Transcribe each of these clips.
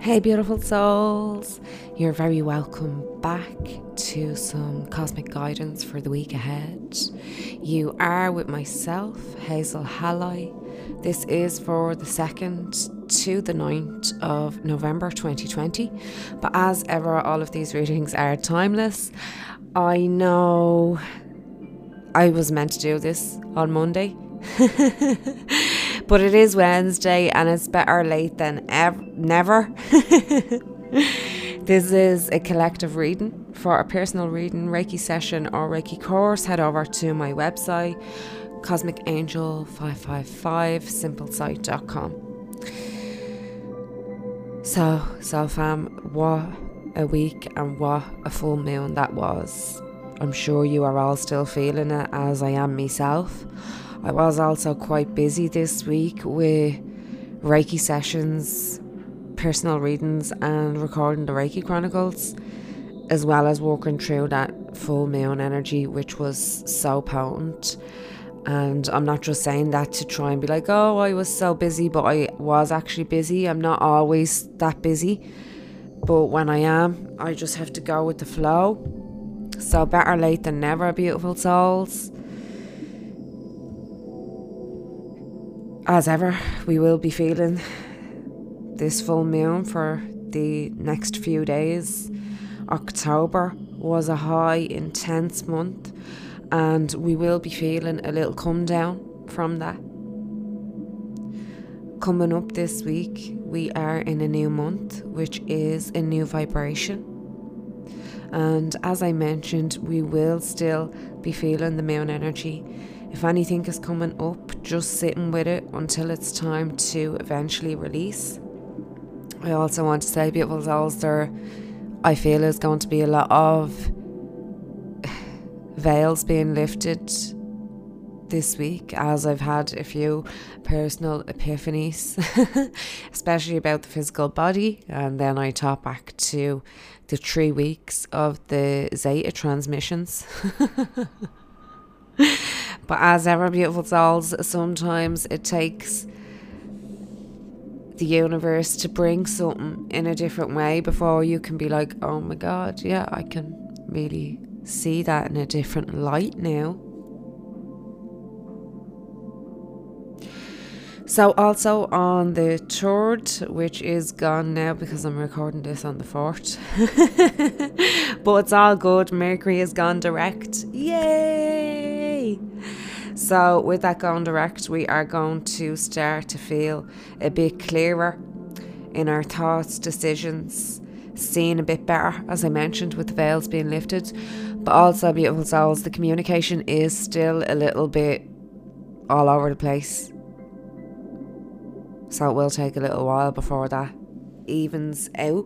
Hey, beautiful souls! You're very welcome back to some cosmic guidance for the week ahead. You are with myself, Hazel Halley. This is for the 2nd to the 9th of November 2020. But as ever, all of these readings are timeless. I know I was meant to do this on Monday. but it is Wednesday and it's better late than ever, never. this is a collective reading. For a personal reading, Reiki session, or Reiki course, head over to my website, cosmicangel555simplesite.com. So, so fam, what a week and what a full moon that was. I'm sure you are all still feeling it as I am myself. I was also quite busy this week with Reiki sessions, personal readings, and recording the Reiki Chronicles, as well as walking through that full moon energy, which was so potent. And I'm not just saying that to try and be like, oh, I was so busy, but I was actually busy. I'm not always that busy. But when I am, I just have to go with the flow. So better late than never, beautiful souls. As ever, we will be feeling this full moon for the next few days. October was a high, intense month, and we will be feeling a little come down from that. Coming up this week, we are in a new month, which is a new vibration. And as I mentioned, we will still be feeling the moon energy if anything is coming up, just sitting with it until it's time to eventually release. I also want to say, beautiful souls, there I feel is going to be a lot of veils being lifted this week as I've had a few personal epiphanies, especially about the physical body. And then I talk back to the three weeks of the Zeta transmissions. But as ever, beautiful souls, sometimes it takes the universe to bring something in a different way before you can be like, oh my god, yeah, I can really see that in a different light now. So, also on the 3rd, which is gone now because I'm recording this on the 4th, but it's all good. Mercury has gone direct. Yay! So, with that going direct, we are going to start to feel a bit clearer in our thoughts, decisions, seeing a bit better, as I mentioned, with the veils being lifted. But also, beautiful souls, the communication is still a little bit all over the place. So, it will take a little while before that evens out.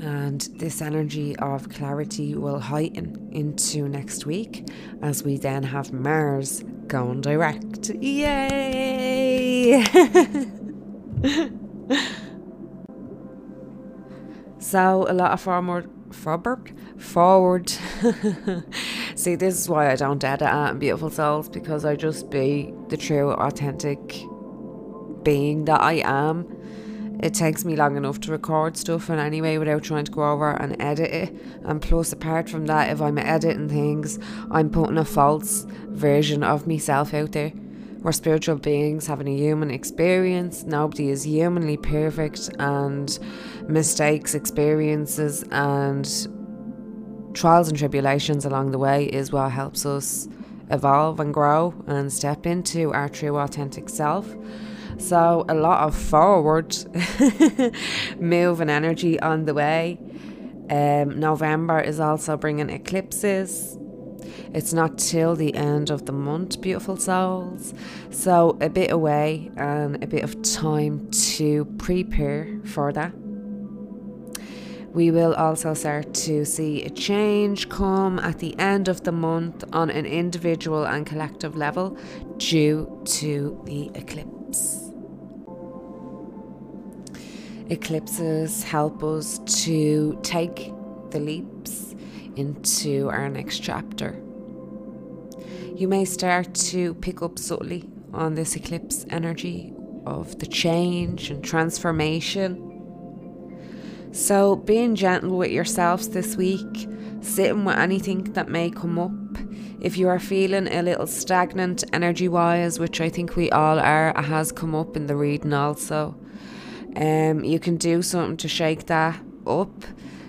And this energy of clarity will heighten into next week as we then have Mars going direct. Yay! so, a lot of forward, forward, forward. See, this is why I don't edit at Beautiful Souls because I just be the true, authentic being that I am it takes me long enough to record stuff and anyway without trying to go over and edit it. And plus, apart from that, if I'm editing things, I'm putting a false version of myself out there. We're spiritual beings having a human experience. Nobody is humanly perfect, and mistakes, experiences, and trials and tribulations along the way is what helps us evolve and grow and step into our true authentic self. So, a lot of forward move and energy on the way. Um, November is also bringing eclipses. It's not till the end of the month, beautiful souls. So, a bit away and a bit of time to prepare for that. We will also start to see a change come at the end of the month on an individual and collective level due to the eclipse. Eclipses help us to take the leaps into our next chapter. You may start to pick up subtly on this eclipse energy of the change and transformation. So, being gentle with yourselves this week, sitting with anything that may come up. If you are feeling a little stagnant energy wise, which I think we all are, it has come up in the reading also. Um, you can do something to shake that up.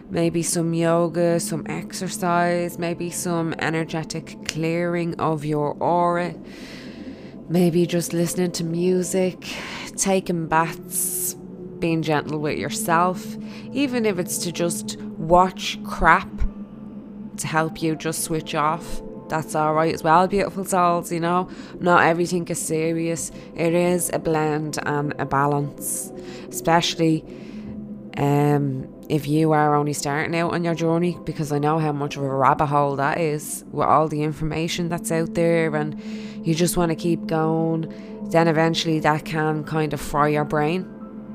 Maybe some yoga, some exercise, maybe some energetic clearing of your aura. Maybe just listening to music, taking baths, being gentle with yourself, even if it's to just watch crap to help you just switch off. That's alright as well, beautiful souls, you know. Not everything is serious. It is a blend and a balance. Especially um, if you are only starting out on your journey, because I know how much of a rabbit hole that is with all the information that's out there, and you just want to keep going. Then eventually that can kind of fry your brain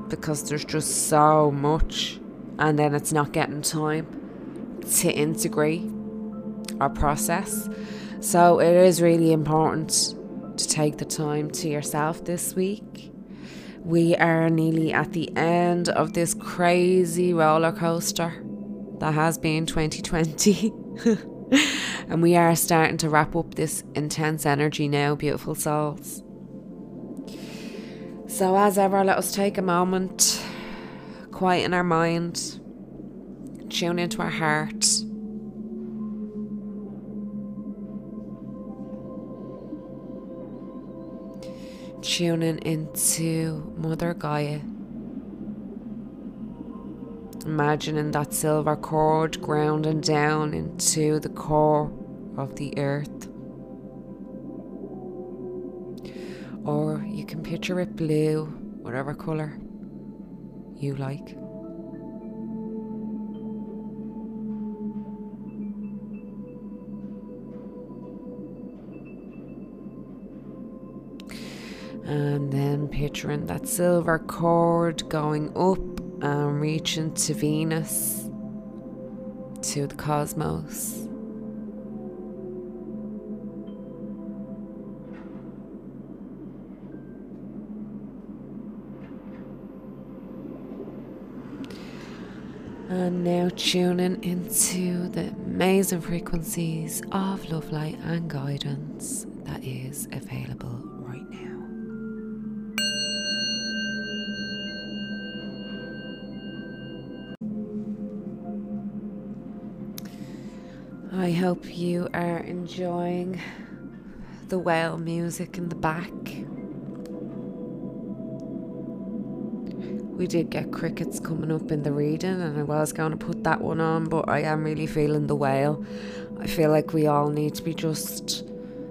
because there's just so much, and then it's not getting time to integrate or process. So it is really important to take the time to yourself this week. We are nearly at the end of this crazy roller coaster that has been 2020. and we are starting to wrap up this intense energy now, beautiful souls. So, as ever, let us take a moment, quieten our mind, tune into our heart tuning into Mother Gaia. Imagining that silver cord grounding down into the core of the earth. Or you can picture it blue, whatever colour you like. And then picturing that silver cord going up and reaching to Venus, to the cosmos. And now tuning into the amazing frequencies of love, light, and guidance that is available right now. I hope you are enjoying the whale music in the back. We did get crickets coming up in the reading, and I was going to put that one on, but I am really feeling the whale. I feel like we all need to be just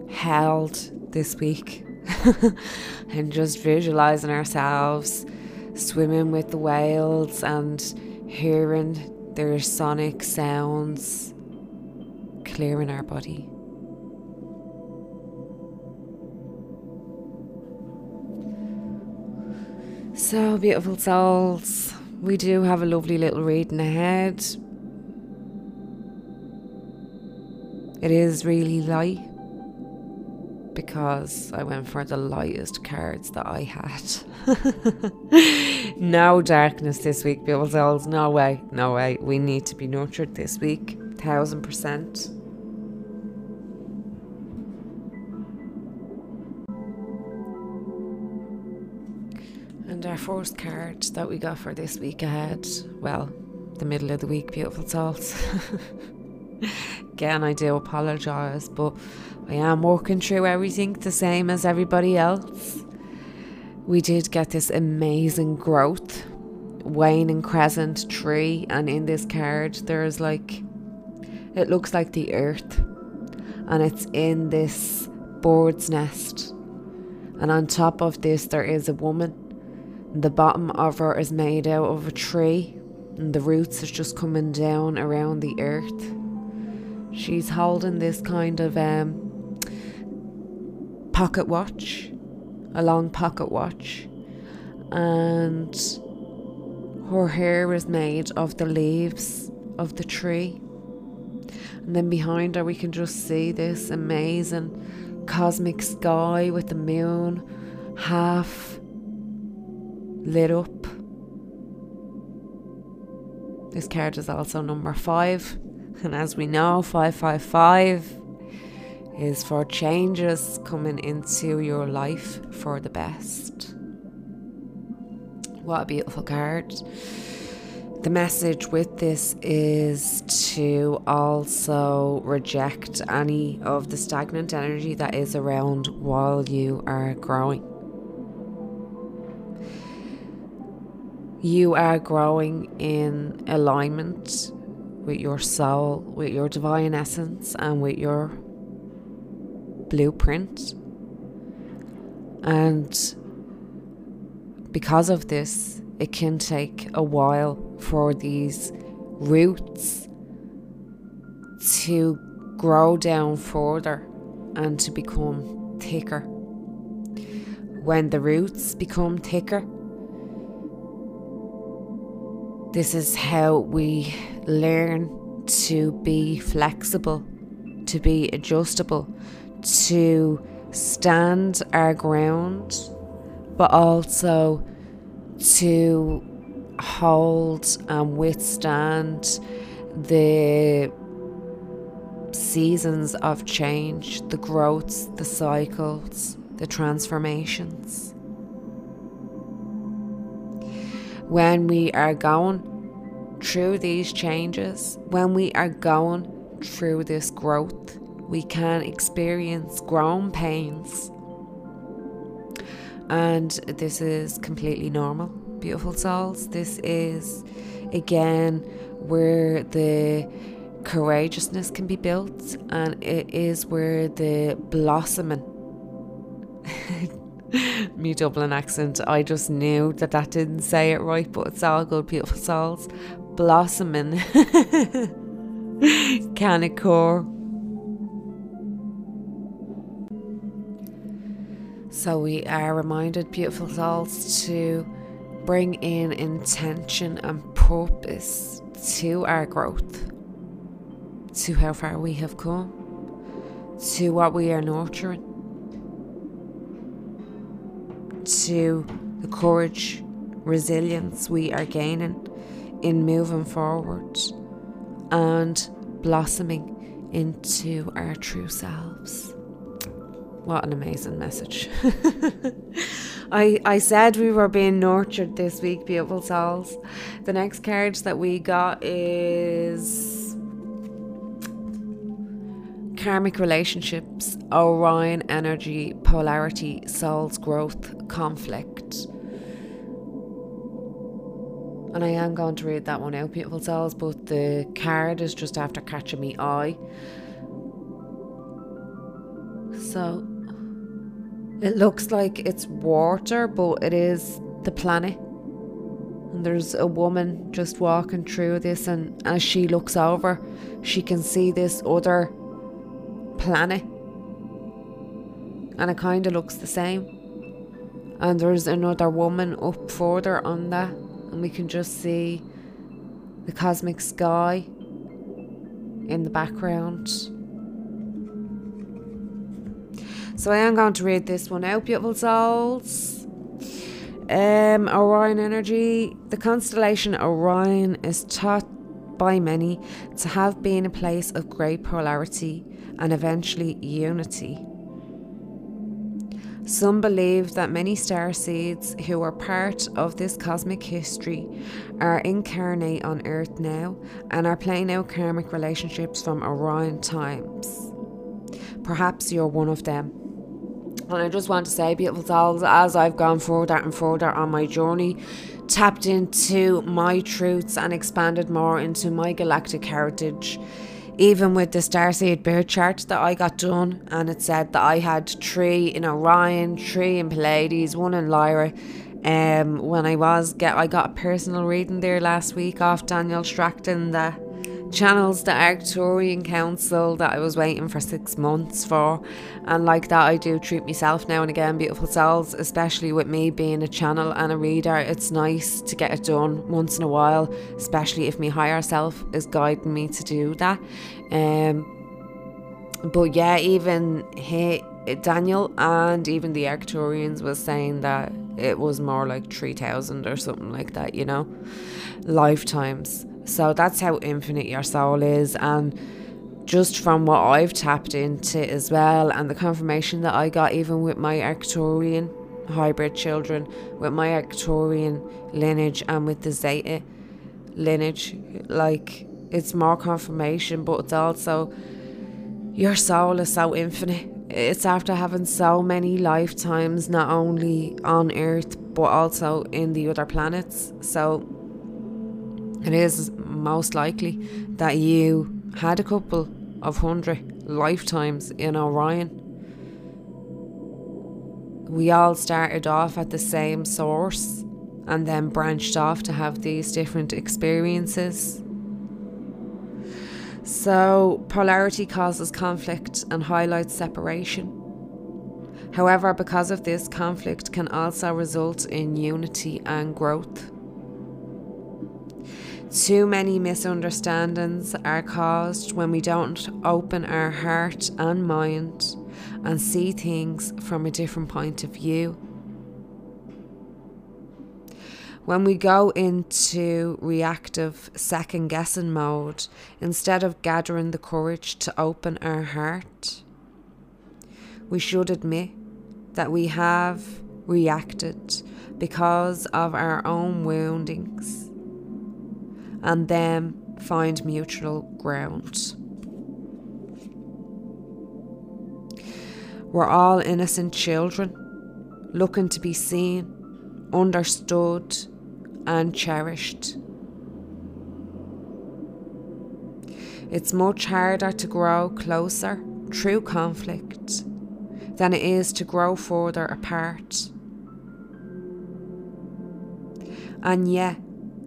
held this week and just visualizing ourselves swimming with the whales and hearing their sonic sounds clearing our body. So, beautiful souls, we do have a lovely little reading ahead. It is really light because I went for the lightest cards that I had. no darkness this week, beautiful souls. No way, no way. We need to be nurtured this week, thousand percent. First card that we got for this week ahead, well, the middle of the week, beautiful souls. Again, I do apologise, but I am working through everything the same as everybody else. We did get this amazing growth, waning crescent tree, and in this card, there's like, it looks like the earth, and it's in this bird's nest. And on top of this, there is a woman the bottom of her is made out of a tree, and the roots is just coming down around the earth. She's holding this kind of um, pocket watch, a long pocket watch, and her hair is made of the leaves of the tree. And then behind her, we can just see this amazing cosmic sky with the moon half lit up. This card is also number five, and as we know, 555 is for changes coming into your life for the best. What a beautiful card. The message with this is to also reject any of the stagnant energy that is around while you are growing. You are growing in alignment with your soul, with your divine essence, and with your blueprint. And because of this, it can take a while for these roots to grow down further and to become thicker. When the roots become thicker, this is how we learn to be flexible, to be adjustable, to stand our ground, but also to hold and withstand the seasons of change, the growths, the cycles, the transformations. When we are going through these changes, when we are going through this growth, we can experience growing pains. And this is completely normal, beautiful souls. This is, again, where the courageousness can be built, and it is where the blossoming. Me Dublin accent, I just knew that that didn't say it right, but it's all good, beautiful souls. Blossoming can occur So we are reminded, beautiful souls, to bring in intention and purpose to our growth, to how far we have come, to what we are nurturing, to the courage, resilience we are gaining in moving forward and blossoming into our true selves. What an amazing message. I, I said we were being nurtured this week, beautiful souls. The next card that we got is karmic relationships, Orion energy, polarity, soul's growth, conflict. And I am going to read that one out, beautiful souls, but the card is just after catching me eye. So it looks like it's water, but it is the planet. And there's a woman just walking through this, and as she looks over, she can see this other planet. And it kind of looks the same. And there's another woman up further on that, and we can just see the cosmic sky in the background. So I am going to read this one out, beautiful souls. Um, Orion energy. The constellation Orion is taught by many to have been a place of great polarity and eventually unity. Some believe that many star seeds who are part of this cosmic history are incarnate on Earth now and are playing out karmic relationships from Orion times. Perhaps you're one of them. And I just want to say, beautiful souls, as I've gone further and further on my journey, tapped into my truths and expanded more into my galactic heritage, even with the starseed birth chart that I got done, and it said that I had three in Orion, three in Pleiades, one in Lyra. Um, when I was get, I got a personal reading there last week off Daniel Scranton that channels the Arcturian Council that I was waiting for six months for. And like that, I do treat myself now and again, beautiful souls, especially with me being a channel and a reader. It's nice to get it done once in a while, especially if my higher self is guiding me to do that. Um, but yeah, even he, Daniel and even the Arcturians was saying that it was more like 3000 or something like that, you know, lifetimes. So that's how infinite your soul is. And just from what I've tapped into as well, and the confirmation that I got, even with my Arcturian hybrid children, with my Arcturian lineage, and with the Zeta lineage, like it's more confirmation, but it's also your soul is so infinite. It's after having so many lifetimes, not only on Earth, but also in the other planets. So it is most likely that you had a couple of hundred lifetimes in Orion. We all started off at the same source and then branched off to have these different experiences. So, polarity causes conflict and highlights separation. However, because of this, conflict can also result in unity and growth. Too many misunderstandings are caused when we don't open our heart and mind and see things from a different point of view. When we go into reactive second guessing mode, instead of gathering the courage to open our heart, we should admit that we have reacted because of our own woundings and then find mutual ground. We're all innocent children looking to be seen, understood, and cherished. It's much harder to grow closer through conflict than it is to grow further apart. And yet,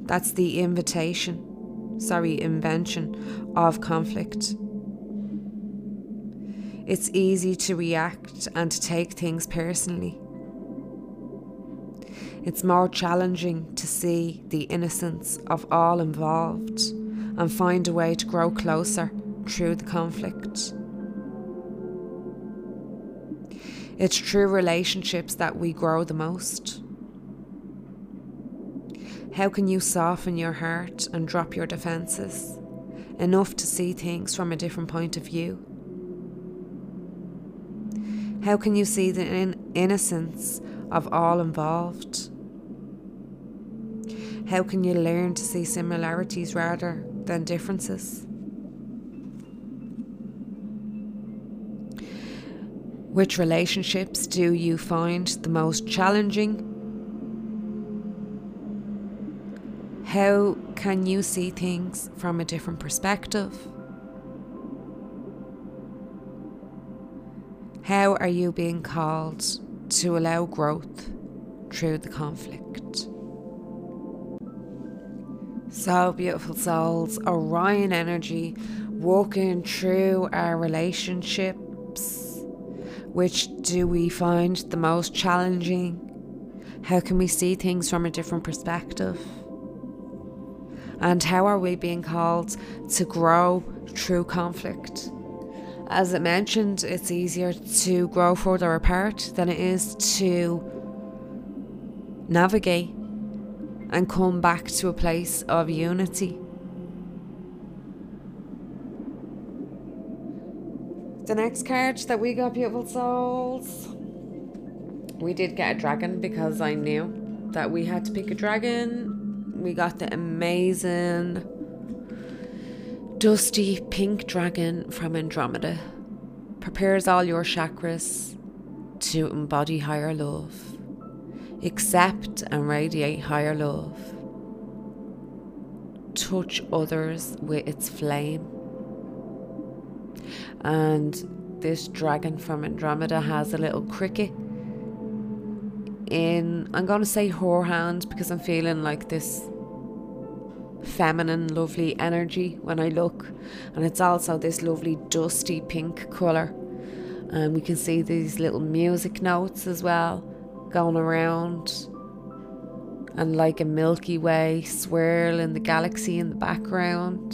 that's the invitation, sorry, invention of conflict. It's easy to react and to take things personally. It's more challenging to see the innocence of all involved and find a way to grow closer through the conflict. It's through relationships that we grow the most. How can you soften your heart and drop your defences enough to see things from a different point of view? How can you see the in- innocence of all involved? How can you learn to see similarities rather than differences? Which relationships do you find the most challenging How can you see things from a different perspective? How are you being called to allow growth through the conflict? So, beautiful souls, Orion energy walking through our relationships. Which do we find the most challenging? How can we see things from a different perspective? And how are we being called to grow through conflict? As it mentioned, it's easier to grow further apart than it is to navigate and come back to a place of unity. The next card that we got, beautiful souls, we did get a dragon because I knew that we had to pick a dragon we got the amazing dusty pink dragon from Andromeda. Prepares all your chakras to embody higher love, accept and radiate higher love, touch others with its flame. And this dragon from Andromeda has a little cricket in, I'm going to say her hand because I'm feeling like this feminine, lovely energy when I look. And it's also this lovely dusty pink colour. And we can see these little music notes as well going around. And like a Milky Way swirl in the galaxy in the background.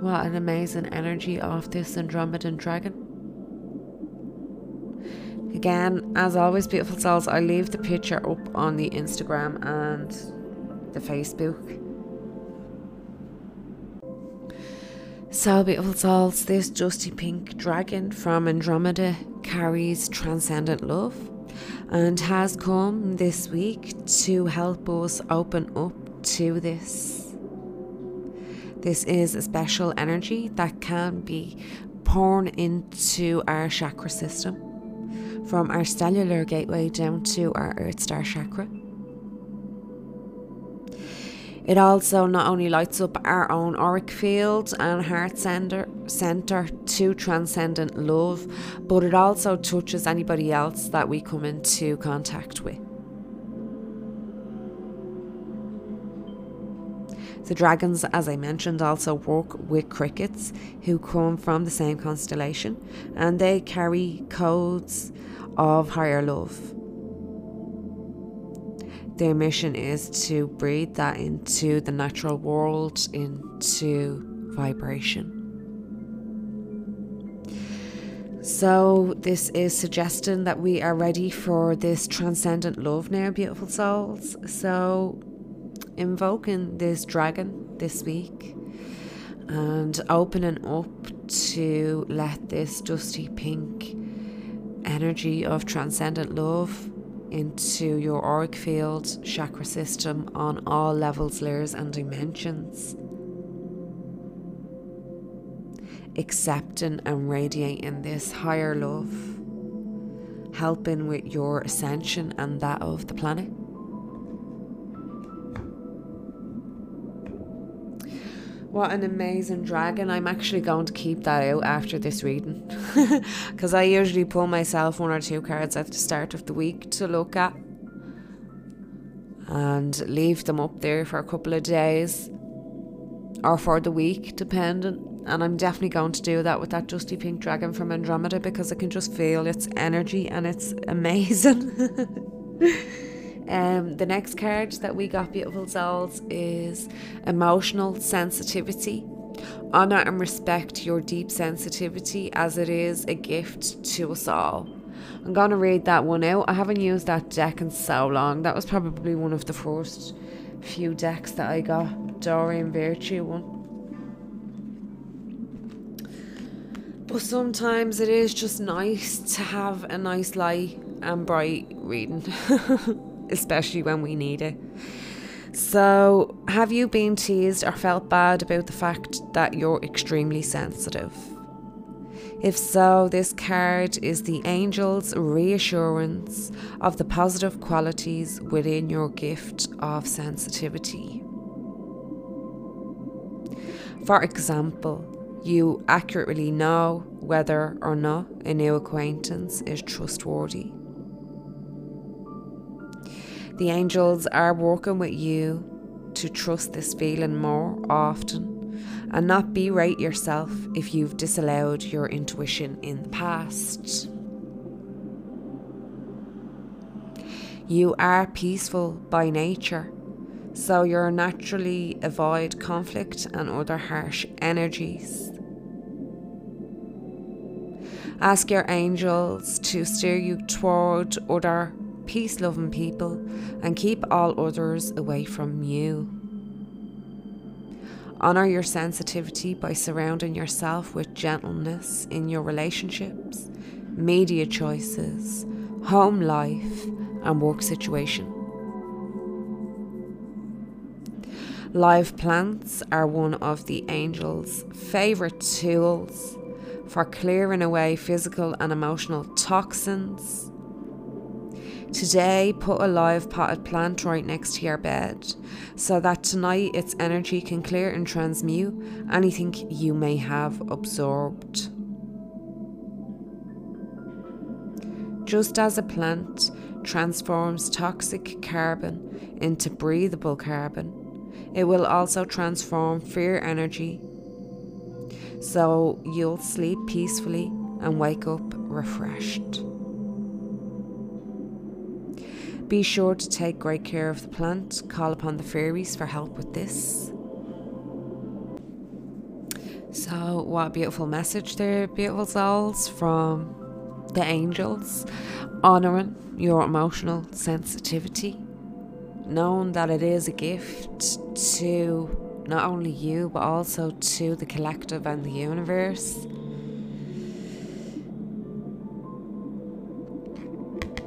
What an amazing energy of this Andromedan dragon. Again, as always, beautiful souls, I leave the picture up on the Instagram and the Facebook. So, beautiful souls, this dusty pink dragon from Andromeda carries transcendent love and has come this week to help us open up to this. This is a special energy that can be poured into our chakra system from our Stellar Gateway down to our Earth Star chakra. It also not only lights up our own auric field and heart center, center to transcendent love, but it also touches anybody else that we come into contact with. The dragons, as I mentioned, also work with crickets who come from the same constellation and they carry codes of higher love. Their mission is to breathe that into the natural world, into vibration. So, this is suggesting that we are ready for this transcendent love now, beautiful souls. So, invoking this dragon this week and opening up to let this dusty pink energy of transcendent love into your auric field chakra system on all levels, layers, and dimensions. Accepting and radiating this higher love, helping with your ascension and that of the planet. What an amazing dragon. I'm actually going to keep that out after this reading. Because I usually pull myself one or two cards at the start of the week to look at and leave them up there for a couple of days or for the week, depending. And I'm definitely going to do that with that Dusty Pink Dragon from Andromeda because I can just feel its energy and it's amazing. Um, the next card that we got, beautiful souls, is emotional sensitivity. Honor and respect your deep sensitivity as it is a gift to us all. I'm going to read that one out. I haven't used that deck in so long. That was probably one of the first few decks that I got. Doreen Virtue one. But sometimes it is just nice to have a nice light and bright reading. especially when we need it. So, have you been teased or felt bad about the fact that you're extremely sensitive? If so, this card is the angel's reassurance of the positive qualities within your gift of sensitivity. For example, you accurately know whether or not a new acquaintance is trustworthy. The angels are working with you to trust this feeling more often and not berate yourself if you've disallowed your intuition in the past. You are peaceful by nature, so you naturally avoid conflict and other harsh energies. Ask your angels to steer you toward other peace loving people and keep all others away from you. Honour your sensitivity by surrounding yourself with gentleness in your relationships, media choices, home life, and work situation. Live plants are one of the angel's favourite tools for clearing away physical and emotional toxins Today, put a live potted plant right next to your bed so that tonight its energy can clear and transmute anything you may have absorbed. Just as a plant transforms toxic carbon into breathable carbon, it will also transform fear energy so you'll sleep peacefully and wake up refreshed. Be sure to take great care of the plant. Call upon the fairies for help with this. So, what a beautiful message there, beautiful souls from the angels. honoring your emotional sensitivity, knowing that it is a gift to not only you but also to the collective and the universe.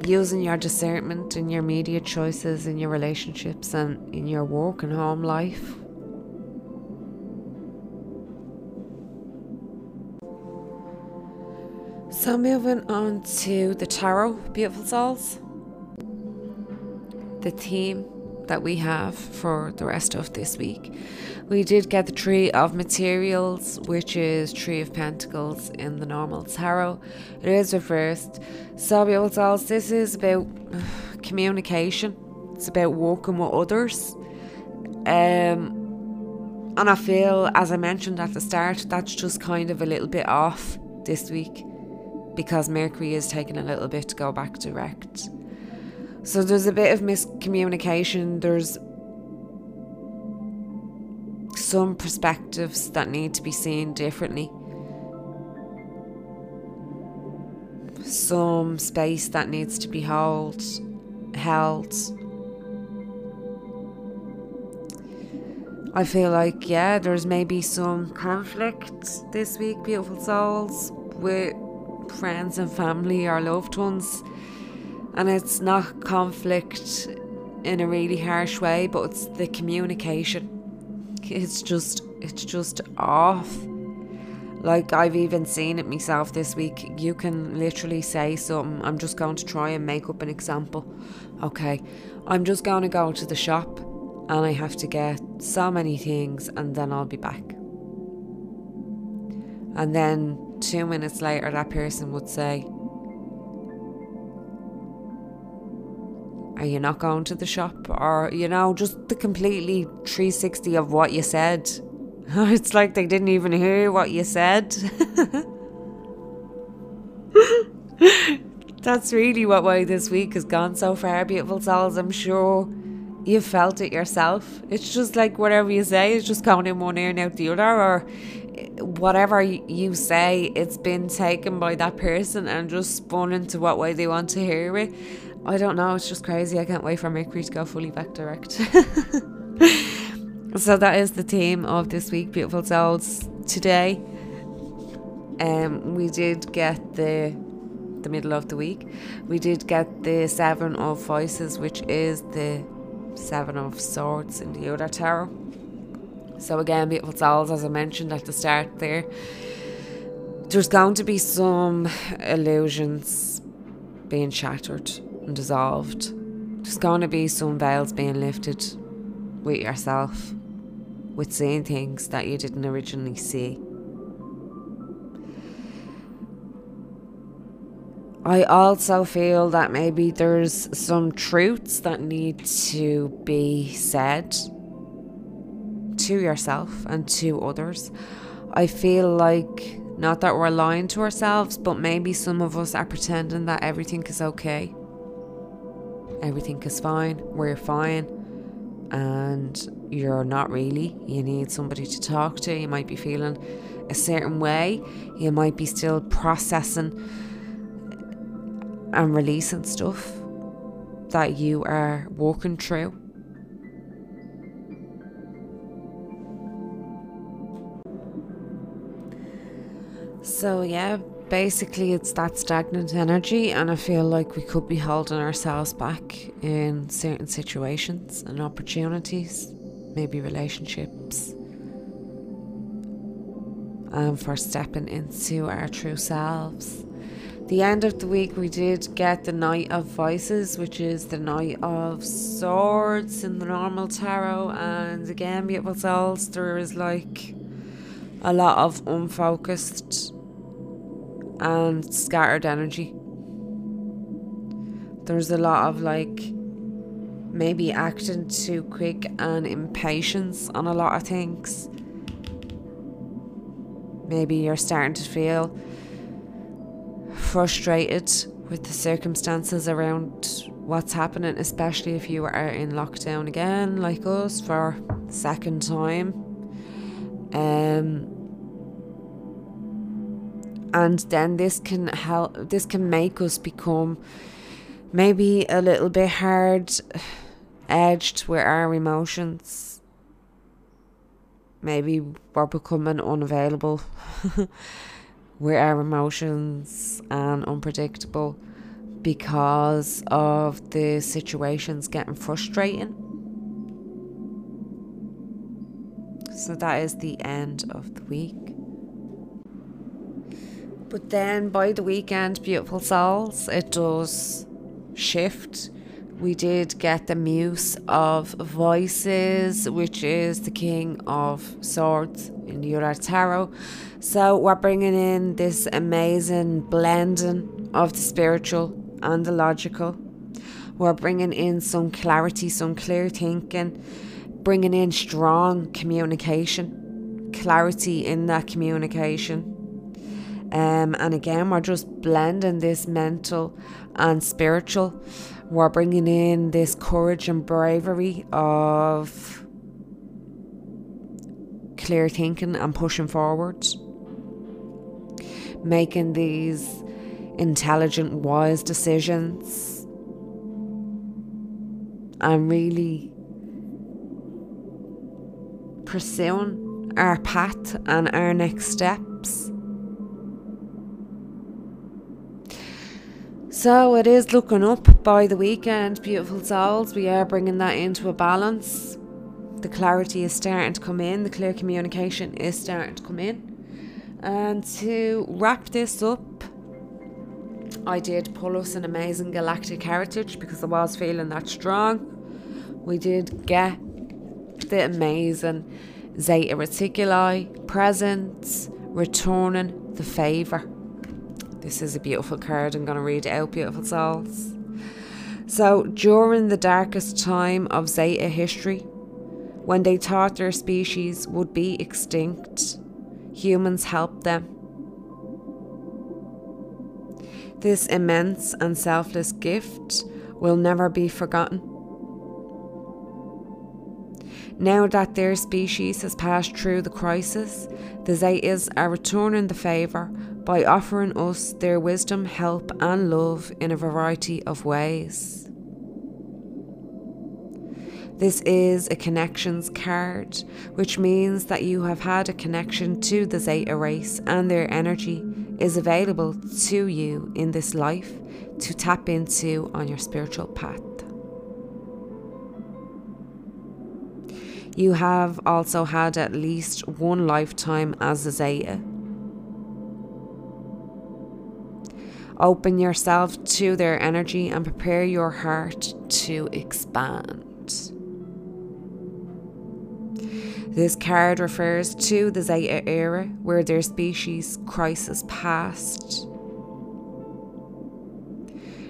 Using your discernment in your media choices, in your relationships, and in your work and home life So, moving on to the tarot, beautiful souls. The theme that we have for the rest of this week. We did get the Three of Materials, which is Three of Pentacles in the normal tarot. It is reversed. So, beautiful souls, this is about communication, it's about working with others. Um, and I feel, as I mentioned at the start, that's just kind of a little bit off this week because Mercury is taking a little bit to go back direct. So there's a bit of miscommunication. There's some perspectives that need to be seen differently. Some space that needs to be held held. I feel like yeah, there's maybe some conflict this week, beautiful souls, with friends and family or loved ones. And it's not conflict in a really harsh way, but it's the communication. It's just it's just off. Like I've even seen it myself this week. You can literally say something. I'm just going to try and make up an example. Okay, I'm just going to go to the shop and I have to get so many things and then I'll be back. And then two minutes later, that person would say, Are you not going to the shop? Or, you know, just the completely 360 of what you said. it's like they didn't even hear what you said. That's really what why this week has gone so far, beautiful souls. I'm sure you've felt it yourself. It's just like whatever you say is just going in one ear and out the other, or eh, whatever you say, it's been taken by that person and just spun into what way they want to hear it. I don't know, it's just crazy. I can't wait for Mercury to go fully back direct. so that is the theme of this week, beautiful souls. Today, um, we did get the the middle of the week. We did get the seven of voices, which is the seven of swords in the other tarot. So again, beautiful souls, as I mentioned at the start there, there's going to be some illusions being shattered and dissolved. There's going to be some veils being lifted with yourself, with seeing things that you didn't originally see. I also feel that maybe there's some truths that need to be said to yourself and to others. I feel like not that we're lying to ourselves, but maybe some of us are pretending that everything is okay. Everything is fine, we're fine, and you're not really. You need somebody to talk to. You might be feeling a certain way, you might be still processing and releasing stuff that you are walking through. So, yeah, basically, it's that stagnant energy, and I feel like we could be holding ourselves back in certain situations and opportunities, maybe relationships, and for stepping into our true selves. The end of the week, we did get the Knight of Voices, which is the Knight of Swords in the normal tarot, and again, beautiful souls, there is like a lot of unfocused and scattered energy. There's a lot of like maybe acting too quick and impatience on a lot of things. Maybe you're starting to feel frustrated with the circumstances around what's happening, especially if you are in lockdown again, like us, for second time. Um, and then this can help this can make us become maybe a little bit hard edged with our emotions. Maybe we're becoming unavailable with our emotions and unpredictable because of the situations getting frustrating. So that is the end of the week. But then by the weekend, beautiful souls, it does shift. We did get the Muse of Voices, which is the King of Swords in the Uriah Tarot. So we're bringing in this amazing blending of the spiritual and the logical. We're bringing in some clarity, some clear thinking, bringing in strong communication, clarity in that communication. Um, and again, we're just blending this mental and spiritual. We're bringing in this courage and bravery of clear thinking and pushing forward, making these intelligent, wise decisions, and really pursuing our path and our next steps. So it is looking up by the weekend, beautiful souls. We are bringing that into a balance. The clarity is starting to come in, the clear communication is starting to come in. And to wrap this up, I did pull us an amazing galactic heritage because I was feeling that strong. We did get the amazing Zeta Reticuli presence, returning the favour. This is a beautiful card. I'm going to read it out, beautiful souls. So, during the darkest time of Zeta history, when they thought their species would be extinct, humans helped them This immense and selfless gift will never be forgotten. Now that their species has passed through the crisis, the Zetas are returning the favour by offering us their wisdom, help, and love in a variety of ways. This is a connections card, which means that you have had a connection to the Zeta race and their energy is available to you in this life to tap into on your spiritual path. You have also had at least one lifetime as a Zeta. Open yourself to their energy and prepare your heart to expand. This card refers to the Zeta era where their species crisis passed.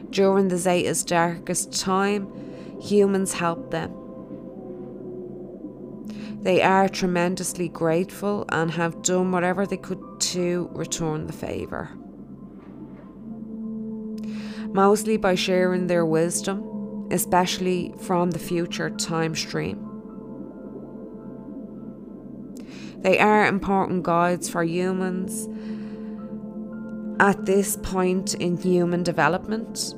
During the Zeta's darkest time, humans helped them. They are tremendously grateful and have done whatever they could to return the favour. Mostly by sharing their wisdom, especially from the future time stream. They are important guides for humans at this point in human development.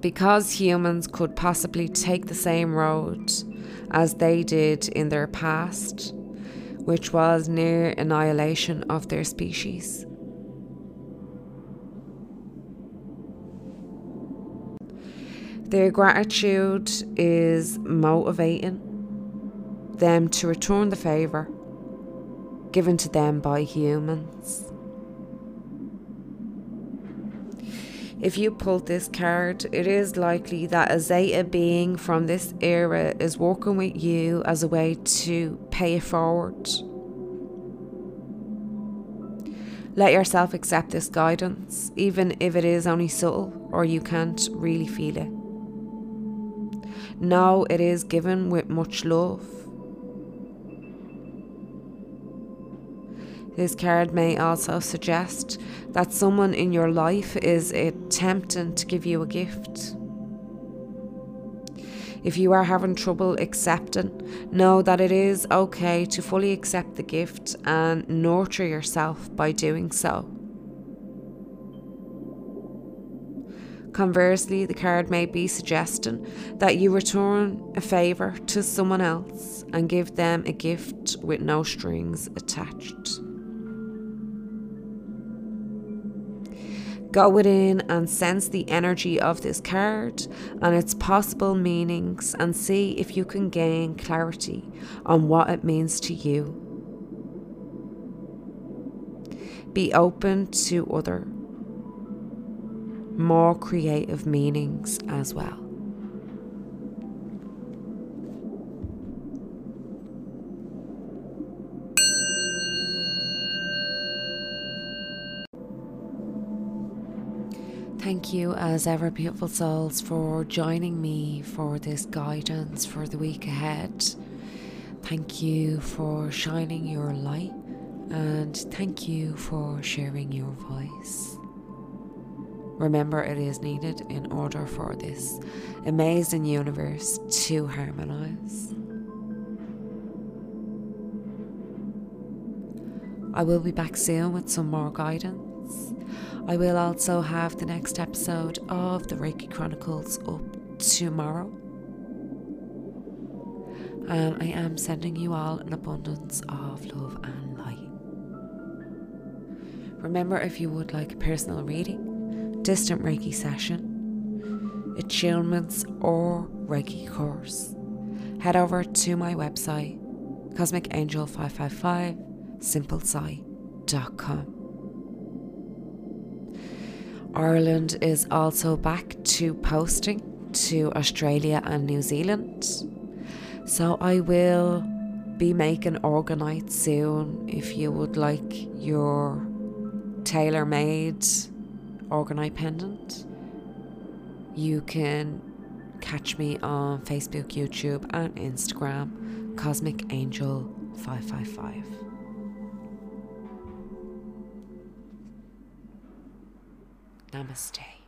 Because humans could possibly take the same road as they did in their past, which was near annihilation of their species. Their gratitude is motivating them to return the favour given to them by humans. If you pulled this card, it is likely that a Zeta being from this era is working with you as a way to pay it forward. Let yourself accept this guidance, even if it is only subtle or you can't really feel it. Know it is given with much love This card may also suggest that someone in your life is eh, attempting to give you a gift. If you are having trouble accepting, know that it is okay to fully accept the gift and nurture yourself by doing so. Conversely, the card may be suggesting that you return a favour to someone else and give them a gift with no strings attached. Go within and sense the energy of this card and its possible meanings and see if you can gain clarity on what it means to you. Be open to other, more creative meanings as well. Thank you, as ever, beautiful souls, for joining me for this guidance for the week ahead. Thank you for shining your light and thank you for sharing your voice. Remember, it is needed in order for this amazing universe to harmonize. I will be back soon with some more guidance. I will also have the next episode of the Reiki Chronicles up tomorrow. And I am sending you all an abundance of love and light. Remember, if you would like a personal reading, distant Reiki session, attunements, or Reiki course, head over to my website, cosmicangel555simplesite.com. Ireland is also back to posting to Australia and New Zealand. So I will be making Orgonite soon if you would like your tailor made Orgonite pendant. You can catch me on Facebook, YouTube, and Instagram, Cosmic Angel 555. Namaste.